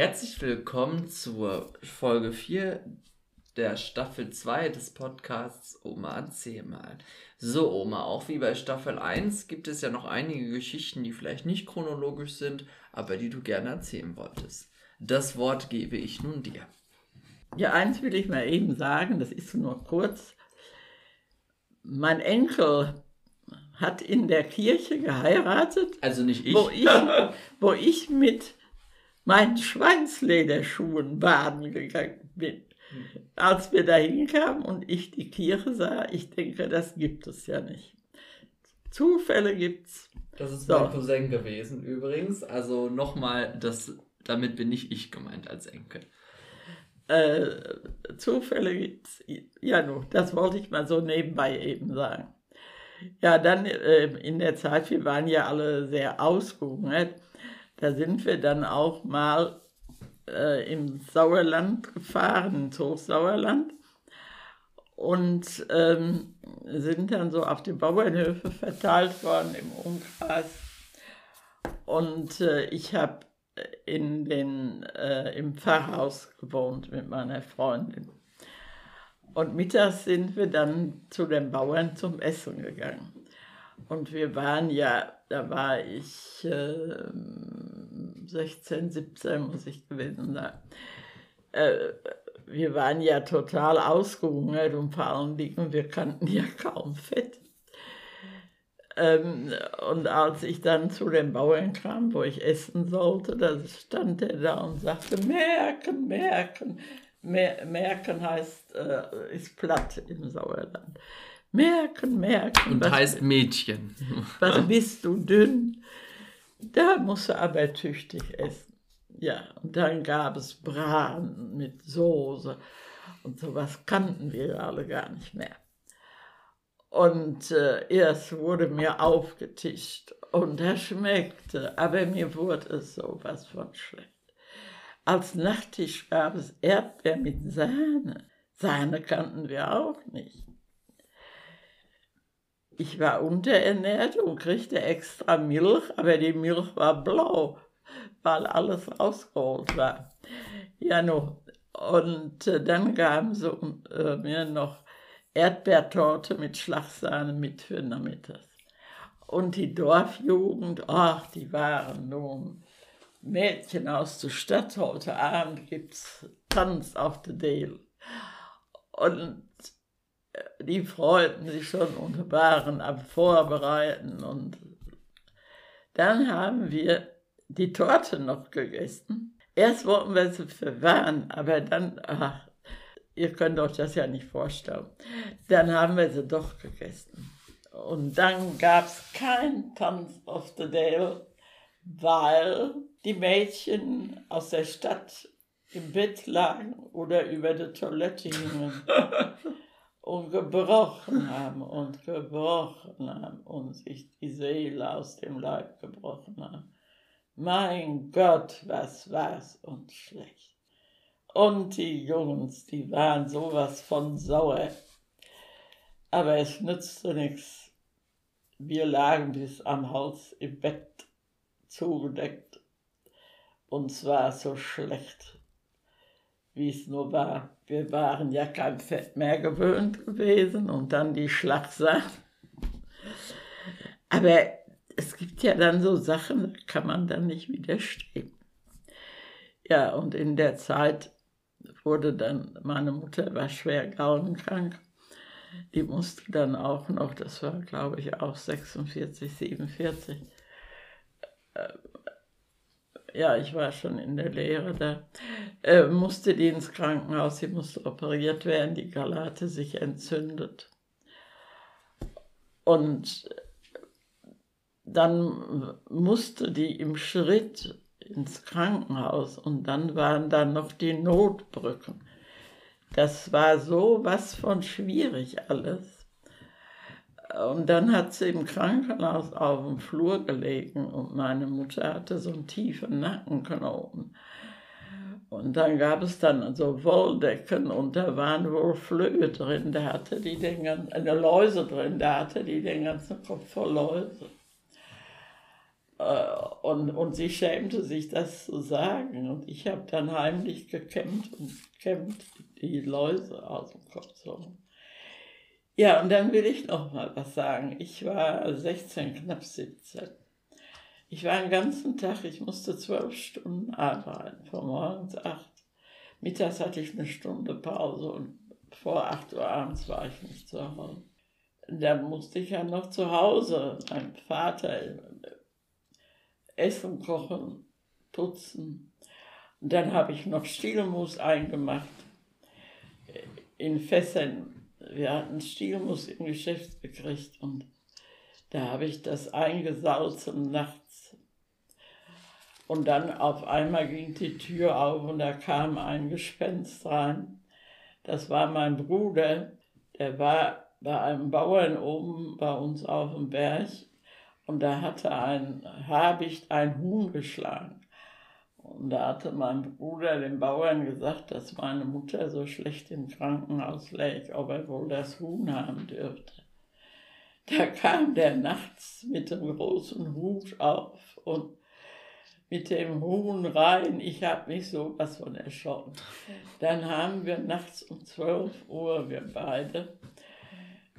Herzlich willkommen zur Folge 4 der Staffel 2 des Podcasts Oma erzähl mal. So, Oma, auch wie bei Staffel 1 gibt es ja noch einige Geschichten, die vielleicht nicht chronologisch sind, aber die du gerne erzählen wolltest. Das Wort gebe ich nun dir. Ja, eins will ich mal eben sagen, das ist nur kurz. Mein Enkel hat in der Kirche geheiratet. Also nicht ich. Wo ich, wo ich mit meinen Schweinslederschuhen baden gegangen bin. Als wir da hinkamen und ich die Kirche sah, ich denke, das gibt es ja nicht. Zufälle gibt's. Das ist so. mein Cousin gewesen übrigens. Also nochmal, damit bin nicht ich gemeint als Enkel. Äh, Zufälle gibt's. Ja, nur, das wollte ich mal so nebenbei eben sagen. Ja, dann äh, in der Zeit, wir waren ja alle sehr ausgehungert. Da sind wir dann auch mal äh, im Sauerland gefahren, ins Hochsauerland. Und ähm, sind dann so auf die Bauernhöfe verteilt worden im Umkreis. Und äh, ich habe in den, äh, im Pfarrhaus gewohnt mit meiner Freundin. Und mittags sind wir dann zu den Bauern zum Essen gegangen. Und wir waren ja, da war ich äh, 16, 17 muss ich gewesen sein. Äh, wir waren ja total ausgehungert und vor allen Dingen, wir kannten ja kaum Fett. Ähm, und als ich dann zu den Bauern kam, wo ich essen sollte, da stand er da und sagte, merken, merken. Mer merken heißt, äh, ist platt im Sauerland. Merken, merken. Und heißt Mädchen. Was bist du dünn? Da musst du aber tüchtig essen. Ja, und dann gab es Braten mit Soße und sowas kannten wir alle gar nicht mehr. Und äh, erst wurde mir aufgetischt und er schmeckte, aber mir wurde es sowas von schlecht. Als Nachtisch gab es Erdbeer mit Sahne. Sahne kannten wir auch nicht. Ich war unterernährt und kriegte extra Milch, aber die Milch war blau, weil alles rausgeholt war. Ja, no. Und äh, dann gaben sie äh, mir noch Erdbeertorte mit Schlagsahne mit für nachmittags. Und die Dorfjugend, ach, die waren nun Mädchen aus der Stadt. Heute Abend gibt's Tanz auf der Dale. Und die freuten sich schon und waren am Vorbereiten. Und dann haben wir die Torte noch gegessen. Erst wollten wir sie verwahren, aber dann, ach, ihr könnt euch das ja nicht vorstellen. Dann haben wir sie doch gegessen. Und dann gab es keinen Tanz auf der Dale, weil die Mädchen aus der Stadt im Bett lagen oder über der Toilette hingen. und gebrochen haben und gebrochen haben und sich die Seele aus dem Leib gebrochen haben. Mein Gott, was war's uns schlecht. Und die Jungs, die waren sowas von sauer. Aber es nützte nichts. Wir lagen bis am Hals im Bett zugedeckt. Uns war so schlecht wie es nur war. Wir waren ja kein Fett mehr gewöhnt gewesen und dann die Schlagsachen. Aber es gibt ja dann so Sachen, da kann man dann nicht widerstehen. Ja, und in der Zeit wurde dann, meine Mutter war schwer gallenkrank. Die musste dann auch noch, das war glaube ich auch 46, 47, ja, ich war schon in der Lehre da, äh, musste die ins Krankenhaus, sie musste operiert werden, die Galle hatte sich entzündet. Und dann musste die im Schritt ins Krankenhaus und dann waren da noch die Notbrücken. Das war so was von schwierig alles. Und dann hat sie im Krankenhaus auf dem Flur gelegen und meine Mutter hatte so einen tiefen Nackenknoten. Und dann gab es dann so Wolldecken und da waren wohl Flöhe drin, da hatte die den ganzen, eine Läuse drin, da hatte die den ganzen Kopf voll Läuse. Äh, Und, und sie schämte sich, das zu sagen. Und ich habe dann heimlich gekämmt und gekämmt die Läuse aus dem Kopf. So. Ja, und dann will ich noch mal was sagen. Ich war 16, knapp 17. Ich war den ganzen Tag, ich musste zwölf Stunden arbeiten, von morgens acht. Mittags hatte ich eine Stunde Pause und vor acht Uhr abends war ich nicht zu Hause. Dann musste ich ja noch zu Hause, mein Vater Essen kochen, putzen. Und dann habe ich noch Stielmus eingemacht in Fässern. Wir hatten Stielmus im Geschäft gekriegt und da habe ich das eingesalzen nachts. Und dann auf einmal ging die Tür auf und da kam ein Gespenst rein. Das war mein Bruder, der war bei einem Bauern oben bei uns auf dem Berg und da hatte ein Habicht ein Huhn geschlagen. Und da hatte mein Bruder dem Bauern gesagt, dass meine Mutter so schlecht im Krankenhaus lag, ob er wohl das Huhn haben dürfte. Da kam der nachts mit dem großen Hut auf und mit dem Huhn rein. Ich habe mich so was von erschrocken. Dann haben wir nachts um 12 Uhr, wir beide,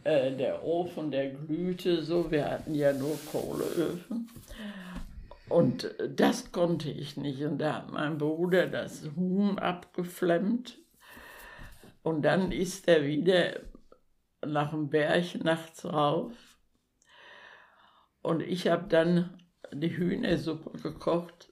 äh, der Ofen, der glühte so, wir hatten ja nur Kohleöfen. Und das konnte ich nicht. Und da hat mein Bruder das Huhn abgeflemmt. Und dann ist er wieder nach dem Berg nachts rauf. Und ich habe dann die Hühnersuppe gekocht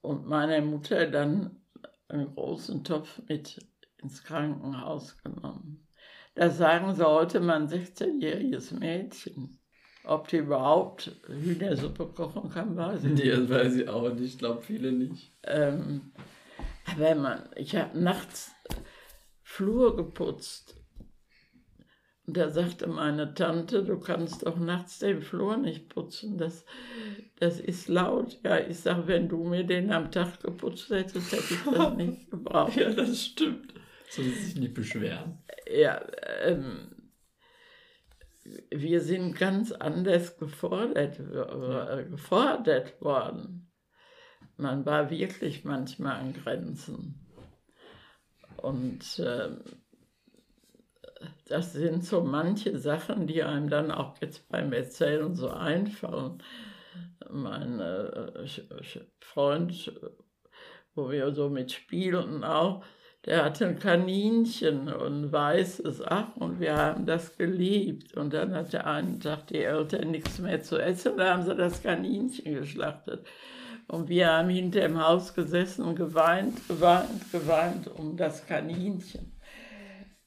und meiner Mutter dann einen großen Topf mit ins Krankenhaus genommen. Da sagen sie heute mal ein 16-jähriges Mädchen. Ob die überhaupt Hühnersuppe kochen kann, weiß ich nicht. Nee, das weiß ich auch nicht. Ich glaube, viele nicht. Ähm, aber man, ich habe nachts Flur geputzt. Und da sagte meine Tante, du kannst doch nachts den Flur nicht putzen, das, das ist laut. Ja, ich sage, wenn du mir den am Tag geputzt hättest, hätte ich das nicht gebraucht. ja, das stimmt. Soll sich nicht beschweren. Ja, ähm, wir sind ganz anders gefordert, äh, gefordert worden. Man war wirklich manchmal an Grenzen. Und äh, das sind so manche Sachen, die einem dann auch jetzt beim Erzählen so einfallen. Mein äh, Freund, wo wir so mitspielten auch, der hatte ein Kaninchen und weißes, ach, und wir haben das geliebt. Und dann hat der einen Tag die Eltern nichts mehr zu essen, da haben sie das Kaninchen geschlachtet. Und wir haben hinter dem Haus gesessen und geweint, geweint, geweint um das Kaninchen.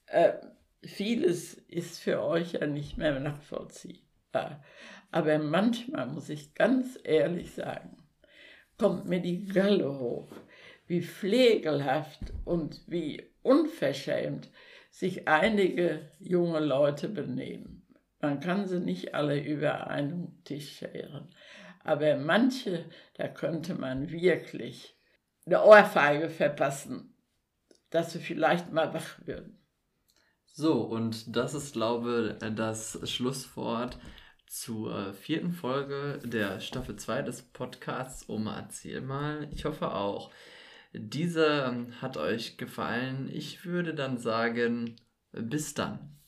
Äh, vieles ist für euch ja nicht mehr nachvollziehbar. Aber manchmal, muss ich ganz ehrlich sagen, kommt mir die Galle hoch wie pflegelhaft und wie unverschämt sich einige junge Leute benehmen. Man kann sie nicht alle über einen Tisch scheren. Aber manche, da könnte man wirklich eine Ohrfeige verpassen, dass sie vielleicht mal wach würden. So, und das ist, glaube ich, das Schlusswort zur vierten Folge der Staffel 2 des Podcasts Oma erzähl mal. Ich hoffe auch, diese hat euch gefallen. Ich würde dann sagen, bis dann.